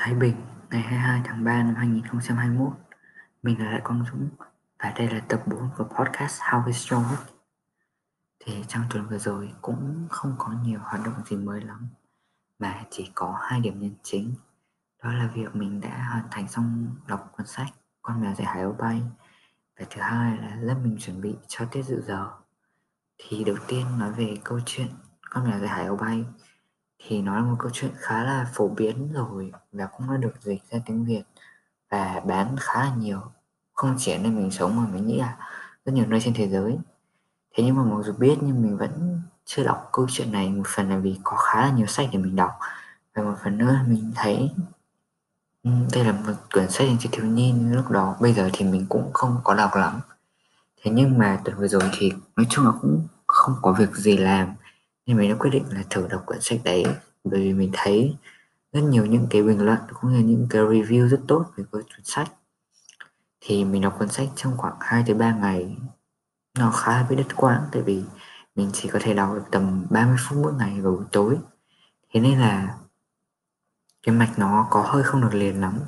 Thái Bình, ngày 22 tháng 3 năm 2021. Mình là Lại Quang Dũng và đây là tập 4 của podcast How is Strong Thì trong tuần vừa rồi cũng không có nhiều hoạt động gì mới lắm mà chỉ có hai điểm nhấn chính. Đó là việc mình đã hoàn thành xong đọc cuốn sách Con mèo dạy hải âu bay và thứ hai là lớp mình chuẩn bị cho tiết dự giờ. Thì đầu tiên nói về câu chuyện Con mèo dạy hải âu bay thì nó là một câu chuyện khá là phổ biến rồi và cũng đã được dịch ra tiếng Việt và bán khá là nhiều. Không chỉ ở nơi mình sống mà mình nghĩ là rất nhiều nơi trên thế giới. Thế nhưng mà mặc dù biết nhưng mình vẫn chưa đọc câu chuyện này. Một phần là vì có khá là nhiều sách để mình đọc. Và một phần nữa là mình thấy ừ, đây là một quyển sách dành cho thiếu nhi lúc đó bây giờ thì mình cũng không có đọc lắm. Thế nhưng mà tuần vừa rồi thì nói chung là cũng không có việc gì làm nên mình đã quyết định là thử đọc quyển sách đấy, bởi vì mình thấy rất nhiều những cái bình luận cũng như những cái review rất tốt về cuốn sách. Thì mình đọc cuốn sách trong khoảng 2 tới 3 ngày, nó khá là bị đứt quãng, tại vì mình chỉ có thể đọc được tầm 30 phút mỗi ngày vào buổi tối. Thế nên là cái mạch nó có hơi không được liền lắm.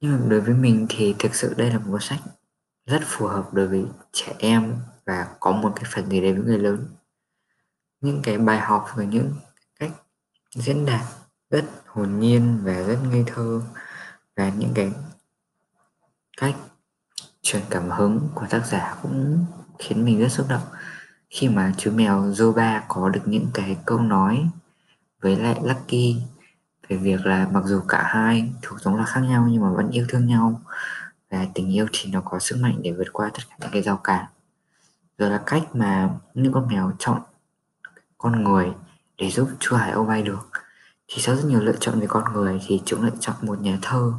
Nhưng mà đối với mình thì thực sự đây là một cuốn sách rất phù hợp đối với trẻ em và có một cái phần gì đấy với người lớn những cái bài học và những cách diễn đạt rất hồn nhiên và rất ngây thơ và những cái cách truyền cảm hứng của tác giả cũng khiến mình rất xúc động. Khi mà chú mèo Zoba có được những cái câu nói với lại Lucky về việc là mặc dù cả hai thuộc giống là khác nhau nhưng mà vẫn yêu thương nhau và tình yêu thì nó có sức mạnh để vượt qua tất cả những cái rào cản. Rồi là cách mà những con mèo chọn con người để giúp Chu Hải Âu bay được, thì sau rất nhiều lựa chọn về con người thì chúng lại chọn một nhà thơ.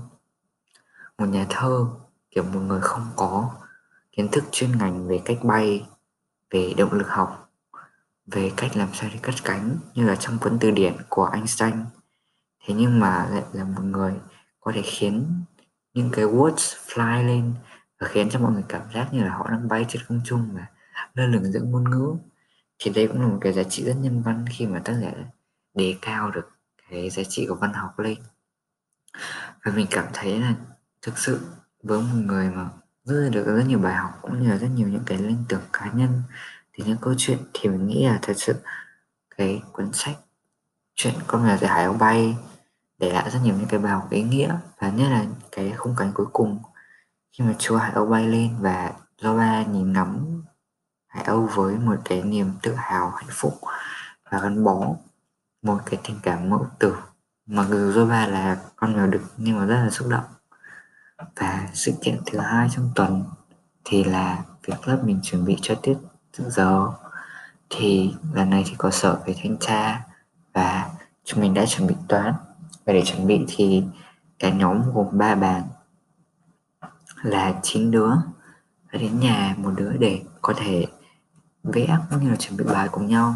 Một nhà thơ kiểu một người không có kiến thức chuyên ngành về cách bay, về động lực học, về cách làm sao để cất cánh, như là trong cuốn từ điển của Einstein. Thế nhưng mà lại là một người có thể khiến những cái words fly lên và khiến cho mọi người cảm giác như là họ đang bay trên không trung và lơ lửng giữa ngôn ngữ thì đây cũng là một cái giá trị rất nhân văn khi mà tác giả đề cao được cái giá trị của văn học lên. Và mình cảm thấy là thực sự với một người mà rút được rất nhiều bài học cũng như là rất nhiều những cái linh tưởng cá nhân, thì những câu chuyện thì mình nghĩ là thật sự cái cuốn sách chuyện con người giải hải âu bay để lại rất nhiều những cái bài học ý nghĩa và nhất là cái khung cảnh cuối cùng khi mà chúa hải âu bay lên và Laura nhìn ngắm Hải Âu với một cái niềm tự hào, hạnh phúc và gắn bó, một cái tình cảm mẫu tử. Mặc dù Zoba là con mèo đực nhưng mà rất là xúc động. Và sự kiện thứ hai trong tuần thì là việc lớp mình chuẩn bị cho tiết dự giờ. Thì lần này thì có sở về thanh tra và chúng mình đã chuẩn bị toán. Và để chuẩn bị thì cả nhóm gồm ba bạn là chín đứa. Và đến nhà một đứa để có thể vẽ cũng như là chuẩn bị bài cùng nhau.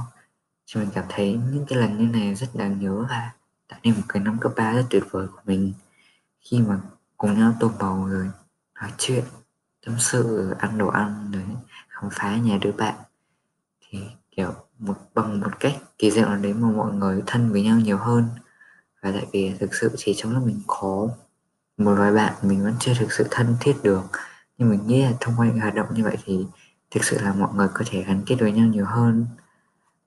Thì mình cảm thấy những cái lần như này rất đáng nhớ và tạo nên một cái năm cấp 3 rất tuyệt vời của mình. Khi mà cùng nhau tô bầu rồi nói chuyện, tâm sự ăn đồ ăn, rồi khám phá nhà đứa bạn. Thì, kiểu, một, bằng một cách kỳ diệu nào đấy mà mọi người thân với nhau nhiều hơn. Và tại vì thực sự chỉ trong lúc mình có một vài bạn mình vẫn chưa thực sự thân thiết được. Nhưng mình nghĩ là thông qua những hoạt động như vậy thì thực sự là mọi người có thể gắn kết với nhau nhiều hơn.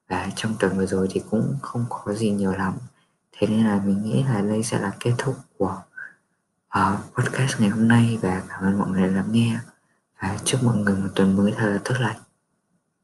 Và trong tuần vừa rồi thì cũng không có gì nhiều lắm. Thế nên là mình nghĩ là đây sẽ là kết thúc của uh, podcast ngày hôm nay. Và cảm ơn mọi người đã lắng nghe. Và chúc mọi người một tuần mới thật là tốt lành.